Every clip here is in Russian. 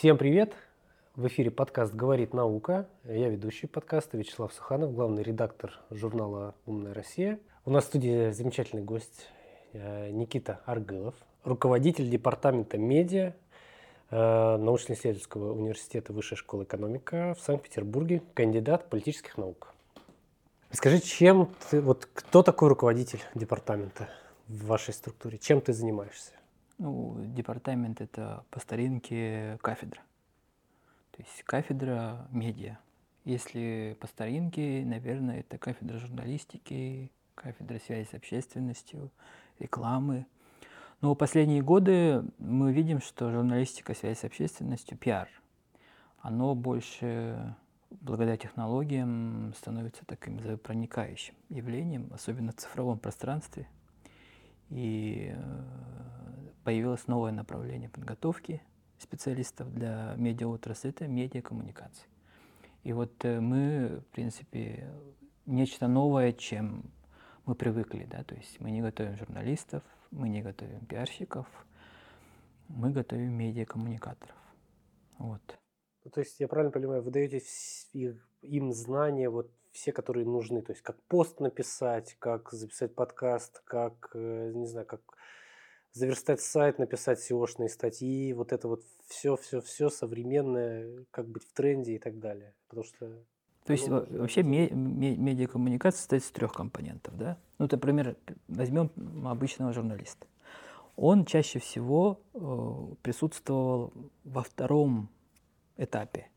Всем привет! В эфире подкаст «Говорит наука». Я ведущий подкаста Вячеслав Суханов, главный редактор журнала «Умная Россия». У нас в студии замечательный гость э, Никита Аргылов, руководитель департамента медиа э, научно-исследовательского университета Высшей школы экономика в Санкт-Петербурге, кандидат политических наук. Скажи, чем ты, вот кто такой руководитель департамента в вашей структуре? Чем ты занимаешься? Ну, департамент это по старинке кафедра. То есть кафедра медиа. Если по старинке, наверное, это кафедра журналистики, кафедра связи с общественностью, рекламы. Но последние годы мы видим, что журналистика, связь с общественностью, пиар, оно больше благодаря технологиям становится таким проникающим явлением, особенно в цифровом пространстве. И э, появилось новое направление подготовки специалистов для медиаотрасли – это медиакоммуникации. И вот э, мы, в принципе, нечто новое, чем мы привыкли, да, то есть мы не готовим журналистов, мы не готовим пиарщиков, мы готовим медиакоммуникаторов. Вот. Ну, то есть я правильно понимаю, вы даете им знания, вот все, которые нужны, то есть как пост написать, как записать подкаст, как, э, не знаю, как заверстать сайт, написать SEO-шные статьи, вот это вот все, все, все современное, как быть в тренде и так далее. Потому что то есть ну, вообще медиакоммуникация состоит из трех компонентов, да? Ну, например, возьмем обычного журналиста. Он чаще всего э, присутствовал во втором этапе,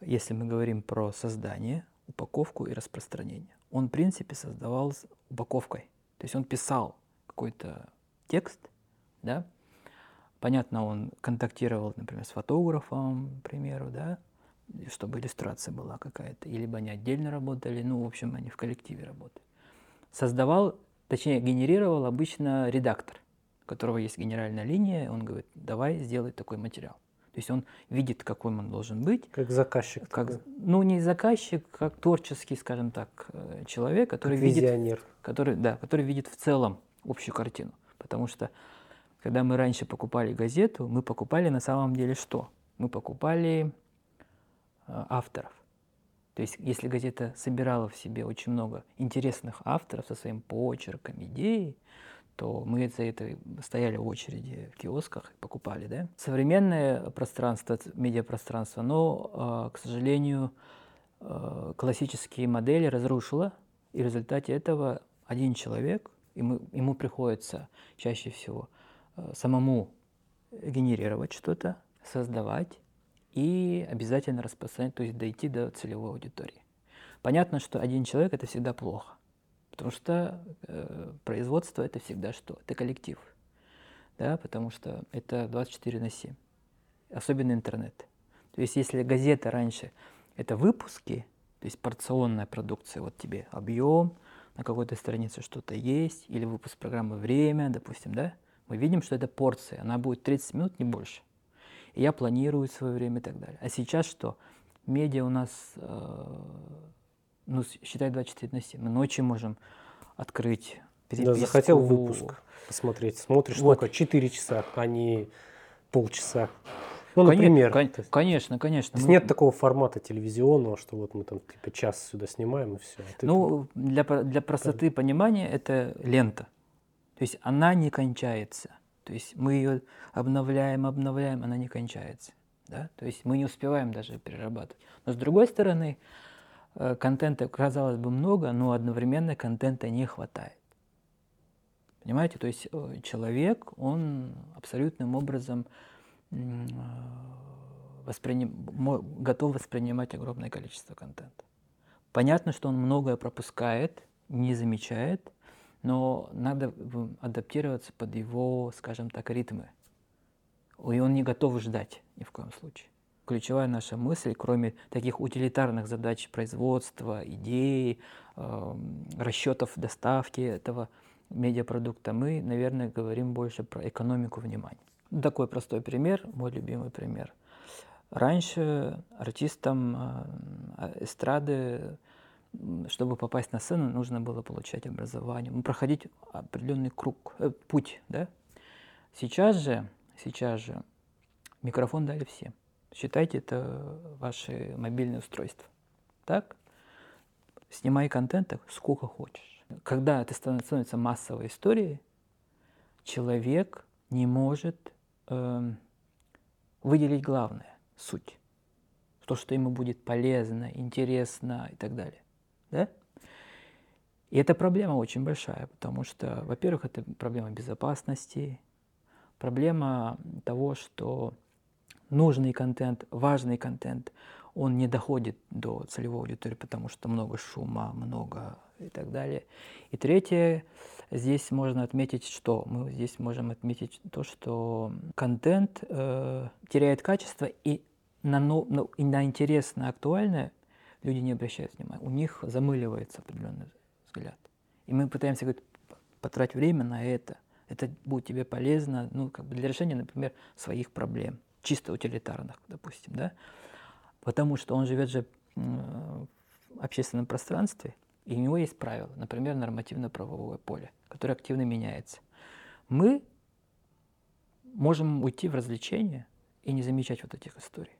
если мы говорим про создание, упаковку и распространение. Он, в принципе, создавал упаковкой. То есть он писал какой-то текст, да, понятно, он контактировал, например, с фотографом, к примеру, да, чтобы иллюстрация была какая-то, или бы они отдельно работали, ну, в общем, они в коллективе работали. Создавал, точнее, генерировал обычно редактор, у которого есть генеральная линия, он говорит, давай сделай такой материал. То есть он видит, какой он должен быть. Как заказчик. Как, ну, не заказчик, как творческий, скажем так, э, человек, который как видит... Визионер. Который, да, который видит в целом общую картину. Потому что, когда мы раньше покупали газету, мы покупали на самом деле что? Мы покупали э, авторов. То есть, если газета собирала в себе очень много интересных авторов со своим почерком, идеей, то мы за это стояли в очереди в киосках и покупали. Да? Современное пространство, медиапространство, оно, к сожалению, э, классические модели разрушило, и в результате этого один человек ему, ему приходится чаще всего э, самому генерировать что-то, создавать и обязательно распространять, то есть дойти до целевой аудитории. Понятно, что один человек это всегда плохо, потому что э, производство это всегда что? Это коллектив, да, потому что это 24 на 7, особенно интернет. То есть если газета раньше это выпуски, то есть порционная продукция, вот тебе объем, на какой-то странице что-то есть, или выпуск программы «Время», допустим, да, мы видим, что это порция, она будет 30 минут, не больше. И я планирую свое время и так далее. А сейчас что? Медиа у нас, э, ну, считай 24 на 7. Мы ночью можем открыть переписку. Да, захотел выпуск посмотреть. Смотришь вот. только 4 часа, а не полчаса. Ну, например. Конечно, конечно. конечно. Мы... Нет такого формата телевизионного, что вот мы там типа час сюда снимаем и все. А ну, там... для, для простоты понимания это лента. То есть она не кончается. То есть мы ее обновляем, обновляем, она не кончается. Да? То есть мы не успеваем даже перерабатывать. Но с другой стороны, э, контента, казалось бы, много, но одновременно контента не хватает. Понимаете? То есть э, человек, он абсолютным образом восприним... готов воспринимать огромное количество контента. Понятно, что он многое пропускает, не замечает, но надо адаптироваться под его, скажем так, ритмы. И он не готов ждать ни в коем случае. Ключевая наша мысль, кроме таких утилитарных задач производства, идей, э, расчетов доставки этого медиапродукта, мы, наверное, говорим больше про экономику внимания. Такой простой пример, мой любимый пример. Раньше артистам э, эстрады, чтобы попасть на сцену, нужно было получать образование, ну, проходить определенный круг, э, путь. Да? Сейчас же, сейчас же Микрофон дали всем. Считайте это ваши мобильные устройства. Так? Снимай контент сколько хочешь. Когда это становится массовой историей, человек не может э, выделить главное, суть. То, что ему будет полезно, интересно и так далее. Да? И эта проблема очень большая, потому что, во-первых, это проблема безопасности, проблема того, что нужный контент, важный контент, он не доходит до целевой аудитории, потому что много шума, много и так далее. И третье, здесь можно отметить, что мы здесь можем отметить то, что контент э, теряет качество и на, ну, и на интересное, актуальное люди не обращают внимания. У них замыливается определенный взгляд. И мы пытаемся говорить, потратить время на это. Это будет тебе полезно ну, как бы для решения, например, своих проблем, чисто утилитарных, допустим. Да? Потому что он живет же в общественном пространстве, и у него есть правила, например, нормативно-правовое поле, которое активно меняется. Мы можем уйти в развлечения и не замечать вот этих историй.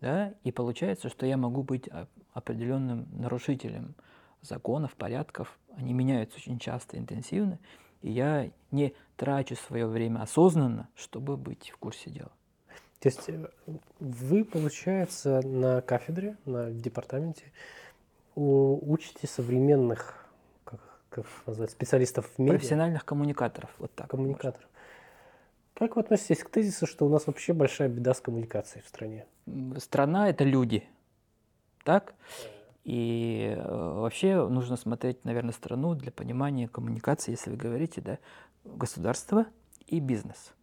Да? И получается, что я могу быть определенным нарушителем законов, порядков, они меняются очень часто, интенсивно, и я не трачу свое время осознанно, чтобы быть в курсе дела. То есть э, вы, получается, на кафедре, на департаменте учите современных, как, как назвать, специалистов в медиа? Профессиональных коммуникаторов, вот так. Коммуникаторов. Как вы относитесь к тезису, что у нас вообще большая беда с коммуникацией в стране? Страна – это люди, так? И э, вообще нужно смотреть, наверное, страну для понимания коммуникации, если вы говорите, да, государство и бизнес.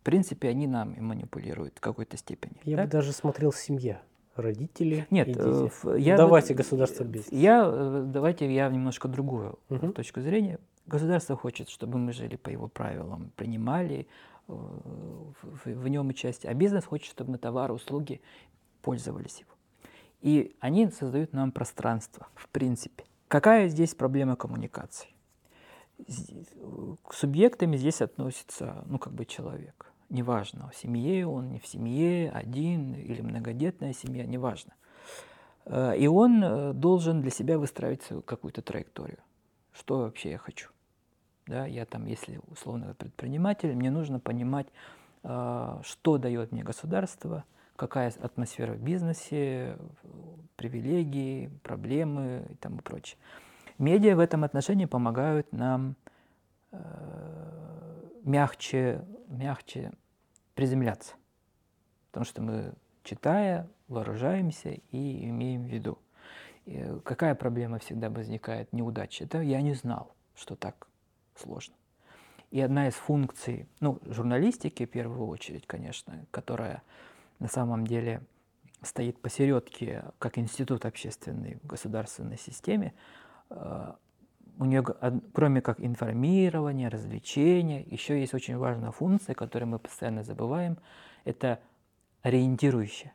В принципе, они нам и манипулируют в какой-то степени. Я да? бы даже смотрел семья. Родители Нет, э, я, давайте государство бизнес. Я, э, давайте я немножко другую угу. точку зрения. Государство хочет, чтобы мы жили по его правилам, принимали в, в, в нем участие, а бизнес хочет, чтобы мы товары, услуги пользовались его. И они создают нам пространство, в принципе. Какая здесь проблема коммуникации? К субъектами здесь относится, ну, как бы человек. Неважно, в семье он, не в семье, один или многодетная семья, неважно. Э, и он э, должен для себя выстраивать какую-то траекторию. Что вообще я хочу? Да, я там, если условно предприниматель, мне нужно понимать, э, что дает мне государство – какая атмосфера в бизнесе, привилегии, проблемы и тому прочее. Медиа в этом отношении помогают нам мягче, мягче приземляться. Потому что мы, читая, вооружаемся и имеем в виду. И какая проблема всегда возникает, неудача? Это я не знал, что так сложно. И одна из функций, ну, журналистики в первую очередь, конечно, которая на самом деле стоит посередке, как институт общественный в государственной системе, э, у нее, кроме как информирования, развлечения, еще есть очень важная функция, которую мы постоянно забываем, это ориентирующая,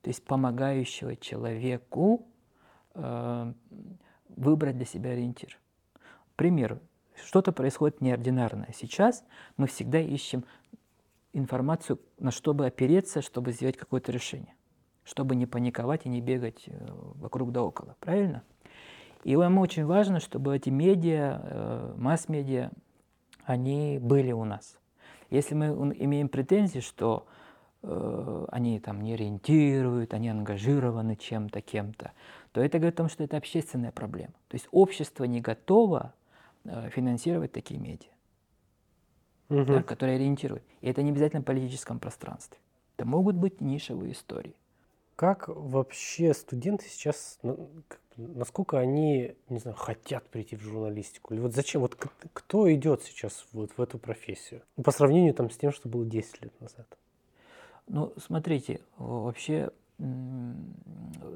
то есть помогающего человеку э, выбрать для себя ориентир. К примеру, что-то происходит неординарное. Сейчас мы всегда ищем информацию, на что бы опереться, чтобы сделать какое-то решение, чтобы не паниковать и не бегать э, вокруг да около. Правильно? И вам очень важно, чтобы эти медиа, э, масс-медиа, они были у нас. Если мы имеем претензии, что э, они там не ориентируют, они ангажированы чем-то, кем-то, то это говорит о том, что это общественная проблема. То есть общество не готово э, финансировать такие медиа угу. да, которые ориентируют. И это не обязательно в политическом пространстве. Это могут быть нишевые истории. Как вообще студенты сейчас, ну, насколько они, не знаю, хотят прийти в журналистику? Или вот зачем? Вот кто идет сейчас вот в эту профессию? По сравнению там с тем, что было 10 лет назад. Ну, смотрите, вообще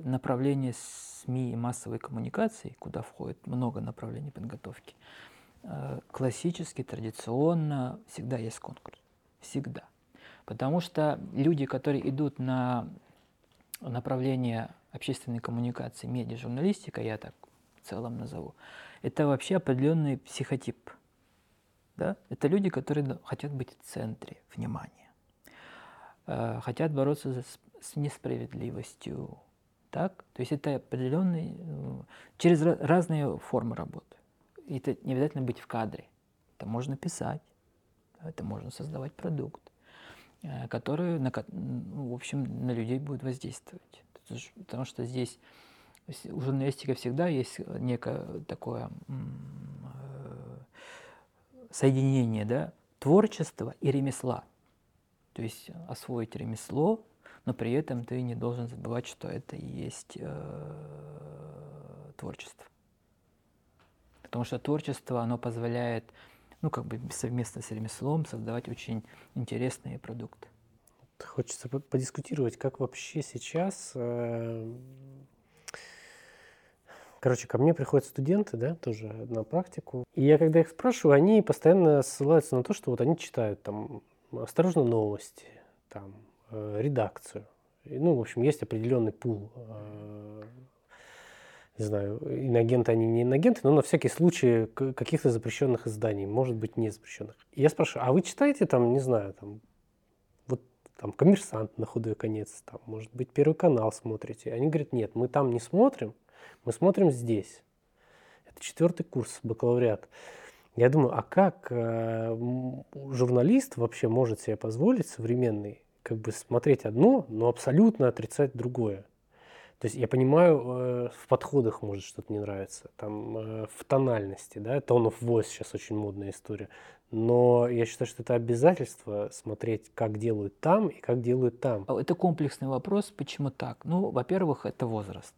направление СМИ и массовой коммуникации, куда входит много направлений подготовки, Э, классически, традиционно всегда есть конкурс. Всегда. Потому что люди, которые идут на направление общественной коммуникации, медиа, журналистика, я так в целом назову, это вообще определенный психотип. Да? Это люди, которые хотят быть в центре внимания. э, хотят бороться за, с несправедливостью. Так? То есть это определенный, э, через разные формы работы. И это не обязательно быть в кадре. Это можно писать, это можно создавать продукт, э, который, на, в общем, на людей будет воздействовать. Потому что здесь у журналистики всегда есть некое такое э, соединение да, творчества и ремесла. То есть освоить ремесло, но при этом ты не должен забывать, что это и есть э, творчество. Потому что творчество, оно позволяет, ну, как бы совместно с ремеслом создавать очень интересные продукты. Хочется подискутировать, как вообще сейчас... Э, короче, ко мне приходят студенты, да, тоже на практику. И я когда их спрашиваю, они постоянно ссылаются на то, что вот они читают там «Осторожно, новости», там э, редакцию. И, ну, в общем, есть определенный пул э, не знаю, иногенты они не иногенты, но на всякий случай каких-то запрещенных изданий, может быть, не запрещенных. Я спрашиваю, а вы читаете там, не знаю, там, там коммерсант на худой конец, там, может быть, Первый канал смотрите. Они говорят, нет, мы там не смотрим, мы смотрим здесь. Это четвертый курс бакалавриат. Я думаю, а как э, журналист вообще может себе позволить современный как бы смотреть одно, но абсолютно отрицать другое? То есть я понимаю, э, в подходах может что-то не нравится, там э, в тональности, да, tone of voice сейчас очень модная история. Но я считаю, что это обязательство смотреть, как делают там и как делают там. Это комплексный вопрос, почему так? Ну, во-первых, это возраст.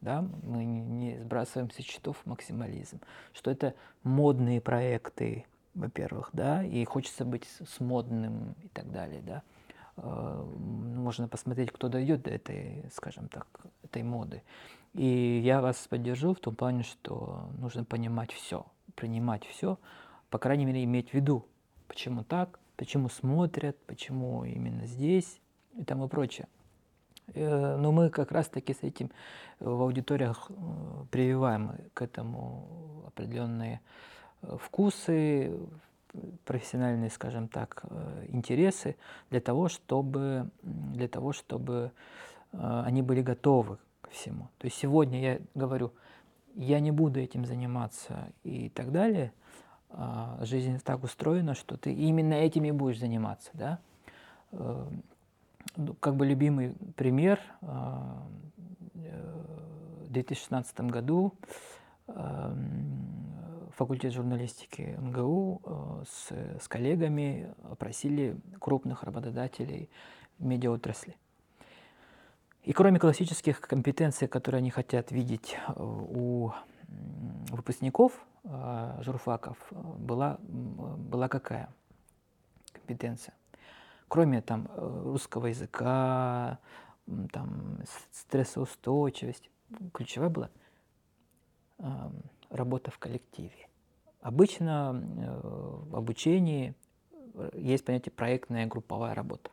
Да? Мы не сбрасываем со счетов максимализм. Что это модные проекты, во-первых, да, и хочется быть с модным и так далее, да. Э, можно посмотреть, кто дойдет до этой, скажем так, этой моды. И я вас поддержу в том плане, что нужно понимать все, принимать все, по крайней мере, иметь в виду, почему так, почему смотрят, почему именно здесь и тому прочее. Э, но мы как раз-таки с этим в аудиториях э, прививаем к этому определенные вкусы, профессиональные, скажем так, э, интересы для того, чтобы, для того, чтобы э, они были готовы ко всему. То есть сегодня я говорю, я не буду этим заниматься и так далее. А жизнь так устроена, что ты именно этим и будешь заниматься. Да? Э, ну, как бы любимый пример. В 2016 году факультет журналистики МГУ э, с, с коллегами опросили крупных работодателей медиаотрасли. И кроме классических компетенций, которые они хотят видеть э, у выпускников э, журфаков, была, была какая компетенция? Кроме там русского языка, там, стрессоустойчивость, ключевая была работа в коллективе. Обычно э, в обучении э, есть понятие проектная групповая работа.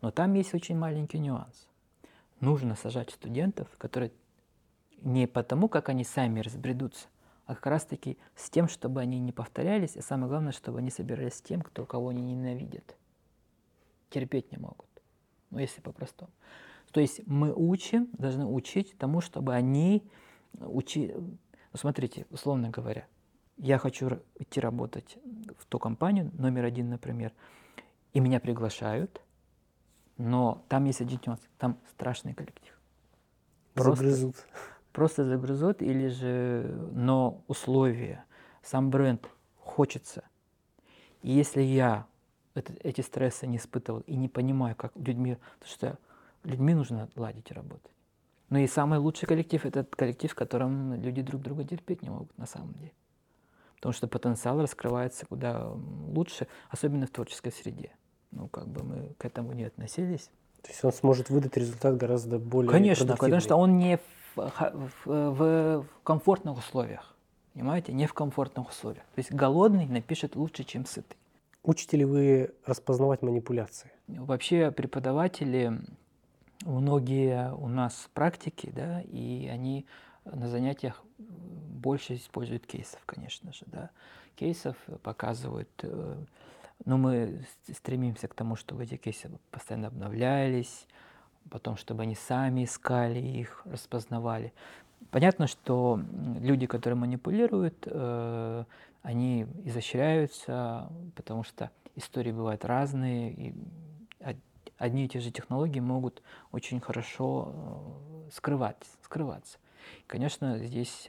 Но там есть очень маленький нюанс. Нужно сажать студентов, которые не потому, как они сами разбредутся, а как раз-таки с тем, чтобы они не повторялись, и самое главное, чтобы они собирались с тем, кто, кого они ненавидят. Терпеть не могут. Ну, если по-простому. То есть мы учим, должны учить тому, чтобы они учи, ну, смотрите, условно говоря, я хочу идти работать в ту компанию, номер один, например, и меня приглашают, но там есть один нюанс, там страшный коллектив. Просто. Просто загрызут, или же, но условия, сам бренд хочется. И если я это, эти стрессы не испытывал и не понимаю, как людьми, потому что людьми нужно ладить и работать. Ну и самый лучший коллектив – это коллектив, в котором люди друг друга терпеть не могут на самом деле. Потому что потенциал раскрывается куда лучше, особенно в творческой среде. Ну, как бы мы к этому не относились. То есть он сможет выдать результат гораздо более Конечно, потому что он не в, в, в, комфортных условиях. Понимаете? Не в комфортных условиях. То есть голодный напишет лучше, чем сытый. Учите ли вы распознавать манипуляции? Вообще преподаватели многие у нас практики, да, и они на занятиях больше используют кейсов, конечно же, да. Кейсов показывают, э, Но мы стремимся к тому, чтобы эти кейсы постоянно обновлялись, потом, чтобы они сами искали их, распознавали. Понятно, что люди, которые манипулируют, э, они изощряются, потому что истории бывают разные, и одни и те же технологии могут очень хорошо э, скрывать, скрываться. Конечно, здесь,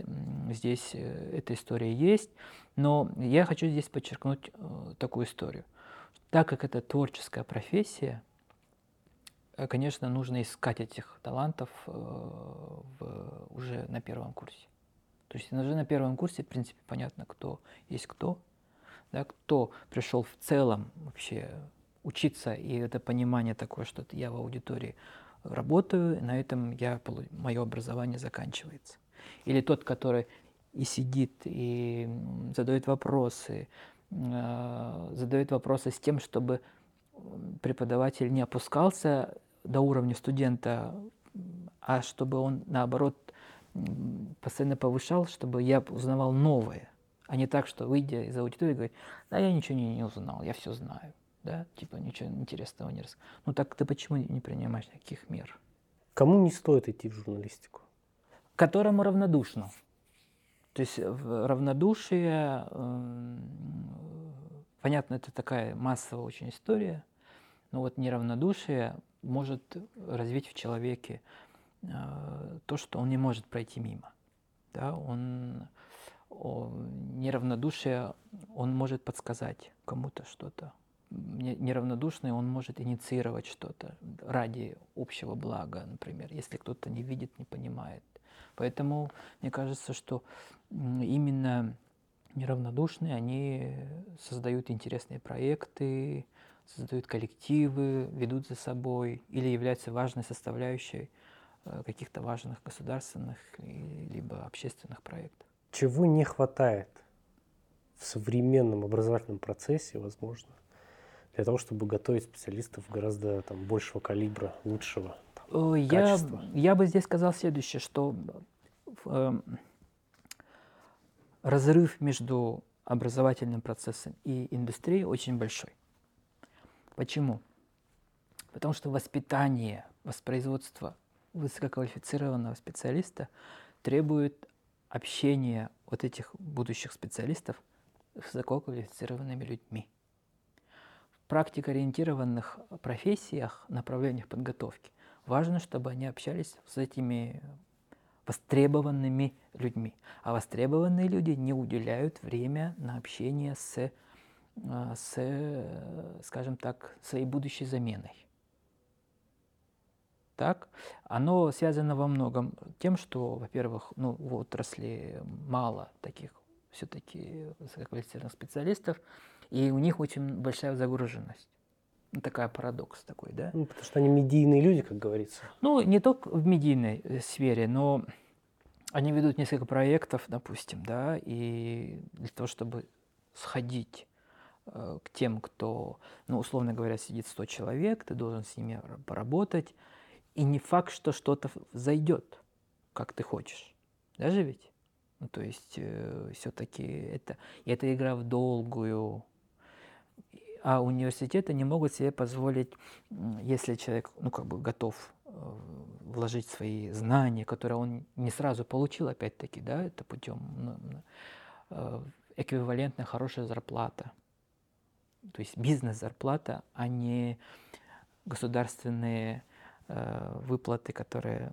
здесь э, эта история есть, но я хочу здесь подчеркнуть такую историю. Так как это творческая профессия, конечно, нужно искать этих талантов в, уже на первом курсе. То есть уже на первом курсе, в принципе, понятно, кто есть кто, да, кто пришел в целом вообще учиться, и это понимание такое, что я в аудитории работаю, на этом я, мое образование заканчивается. Или тот, который и сидит, и задает вопросы, э, задает вопросы с тем, чтобы преподаватель не опускался до уровня студента, а чтобы он, наоборот, постоянно повышал, чтобы я узнавал новое, а не так, что выйдя из аудитории, говорит, да я ничего не, не узнал, я все знаю да, типа ничего интересного не рассказал. Ну так ты почему не принимаешь никаких мер? Кому не стоит идти в журналистику? Которому равнодушно. То есть равнодушие, эм, понятно, это такая массовая очень история, но вот неравнодушие может развить в человеке э, то, что он не может пройти мимо. Да? Он, он, неравнодушие, он может подсказать кому-то что-то, неравнодушный, он может инициировать что-то ради общего блага, например, если кто-то не видит, не понимает. Поэтому мне кажется, что именно неравнодушные, они создают интересные проекты, создают коллективы, ведут за собой или являются важной составляющей э, каких-то важных государственных либо общественных проектов. Чего не хватает в современном образовательном процессе, возможно, для того, чтобы готовить специалистов гораздо там, большего калибра, лучшего там, я, качества? Я бы здесь сказал следующее, что э, разрыв между образовательным процессом и индустрией очень большой. Почему? Потому что воспитание, воспроизводство высококвалифицированного специалиста требует общения вот этих будущих специалистов с высококвалифицированными людьми практикоориентированных профессиях, направлениях подготовки, важно, чтобы они общались с этими востребованными людьми. А востребованные люди не уделяют время на общение с, с скажем так, своей будущей заменой. Так, оно связано во многом тем, что, во-первых, ну, в отрасли мало таких все-таки высококвалифицированных специалистов, и у них очень большая загруженность. Ну, такая парадокс такой, да? Ну, потому что они медийные люди, как говорится. Ну, не только в медийной э, сфере, но они ведут несколько проектов, допустим, да, и для того, чтобы сходить э, к тем, кто, ну, условно говоря, сидит 100 человек, ты должен с ними поработать, и не факт, что что-то зайдет, как ты хочешь. Даже ведь? Ну, то есть э, все-таки это, это игра в долгую, а университеты не могут себе позволить, если человек ну, как бы готов э, вложить свои знания, которые он не сразу получил, опять-таки, да, это путем э, эквивалентная хорошая зарплата. То есть бизнес-зарплата, а не государственные э, выплаты, которые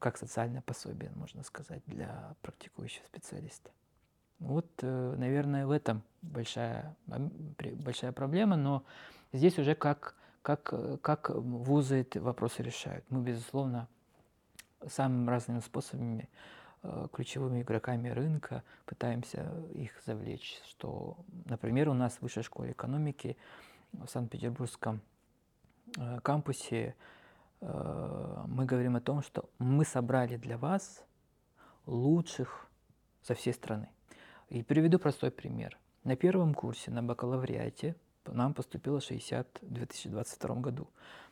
как социальное пособие, можно сказать, для практикующего специалиста. Вот, э, наверное, в этом большая, большая проблема, но здесь уже как, как, как вузы эти вопросы решают. Мы, безусловно, самыми разными способами, э, ключевыми игроками рынка пытаемся их завлечь. Что, например, у нас в Высшей школе экономики в Санкт-Петербургском э, кампусе мы говорим о том, что мы собрали для вас лучших со всей страны. И приведу простой пример. На первом курсе, на бакалавриате, нам поступило 60 в 2022 году э,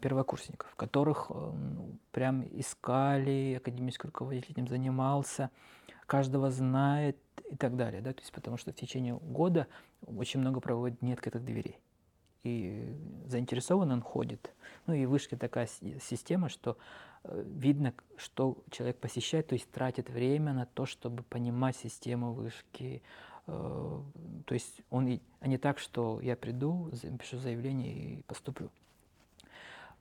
первокурсников, которых э, ну, прям искали, академический руководитель этим занимался, каждого знает, и так далее, да, то есть потому что в течение года очень много проводит неоткрытых дверей. И заинтересован он ходит. Ну и вышки такая система, что э, видно, что человек посещает, то есть тратит время на то, чтобы понимать систему вышки. Э, то есть он, а не так, что я приду, пишу заявление и поступлю.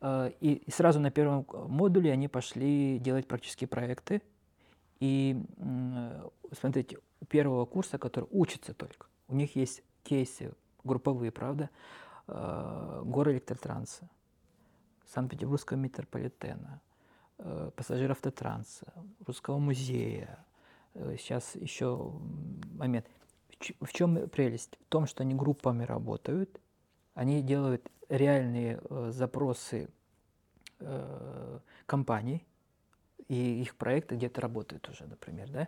Э, и сразу на первом модуле они пошли делать практические проекты. И смотрите, у первого курса, который учится только, у них есть кейсы групповые, правда, э, Горэлектротранса, Санкт-Петербургского метрополитена, э, пассажир автотранса, Русского музея. Сейчас еще момент. В чем прелесть? В том, что они группами работают, они делают реальные э, запросы э, компаний, и их проекты где-то работают уже, например, да,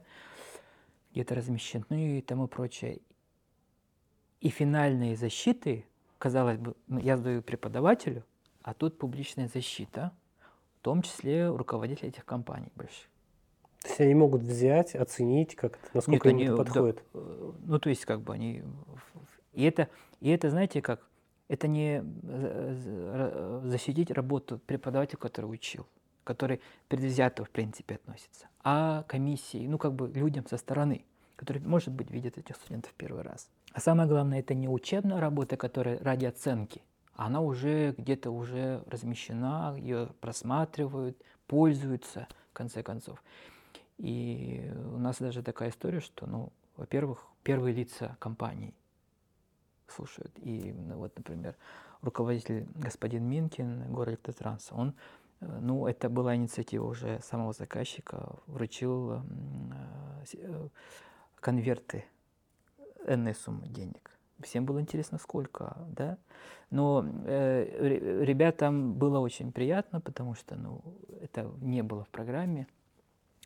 где-то размещены, ну и тому прочее. И финальные защиты, казалось бы, ну, я сдаю преподавателю, а тут публичная защита, в том числе руководителей этих компаний больших. То есть они могут взять, оценить, как насколько Нет, им они, это подходит? Да, э, ну, то есть, как бы они... И это, и это, знаете, как это не защитить работу преподавателя, который учил, который предвзято, в принципе, относится, а комиссии, ну, как бы людям со стороны, которые, может быть, видят этих студентов первый раз. А самое главное, это не учебная работа, которая ради оценки, она уже где-то уже размещена, ее просматривают, пользуются, в конце концов. И у нас даже такая история, что, ну, во-первых, первые лица компании – слушают. И вот, например, руководитель господин Минкин, город Электротранс, он, э, ну, это была инициатива уже самого заказчика, вручил э, э, конверты энной суммы денег. Всем было интересно, сколько, да. Но э, ребятам было очень приятно, потому что, ну, это не было в программе.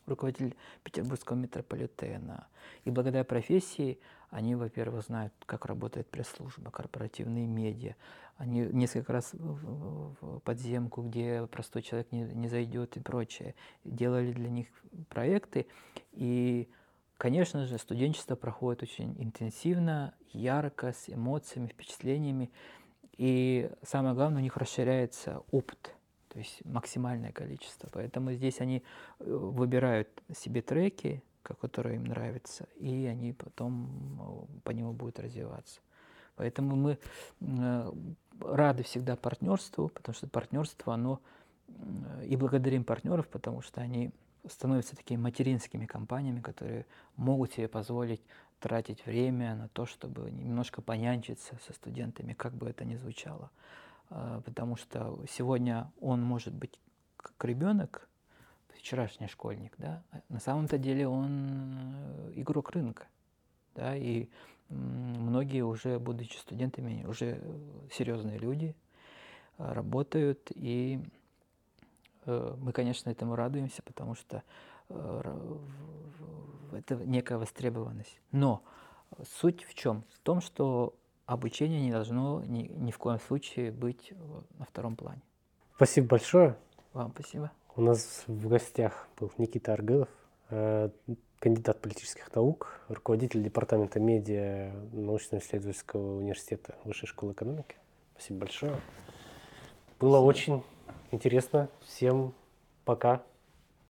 Руководитель Петербургского метрополитена. И благодаря профессии они, во-первых, знают, как работает пресс-служба, корпоративные медиа. Они несколько раз в подземку, где простой человек не, не зайдет и прочее, делали для них проекты. И, конечно же, студенчество проходит очень интенсивно, ярко, с эмоциями, впечатлениями. И самое главное, у них расширяется опыт, то есть максимальное количество. Поэтому здесь они э, выбирают себе треки, который им нравится, и они потом э, по нему будут развиваться. Поэтому мы э, рады всегда партнерству, потому что партнерство, оно и благодарим партнеров, потому что они становятся такими материнскими компаниями, которые могут себе позволить тратить время на то, чтобы немножко понянчиться со студентами, как бы это ни звучало. Э, потому что сегодня он может быть как ребенок, вчерашний школьник, да, на самом-то деле он э, игрок рынка, да, и многие уже, будучи студентами, уже серьезные люди, э, работают, и э, мы, конечно, этому радуемся, потому что это некая востребованность. Но суть в чем? В том, что обучение не должно ни, ни в коем случае быть на втором плане. Спасибо большое. Вам спасибо. У нас в гостях был Никита Аргылов, э, кандидат политических наук, руководитель департамента медиа научно-исследовательского университета Высшей школы экономики. Спасибо большое. Было Спасибо. очень интересно. Всем пока.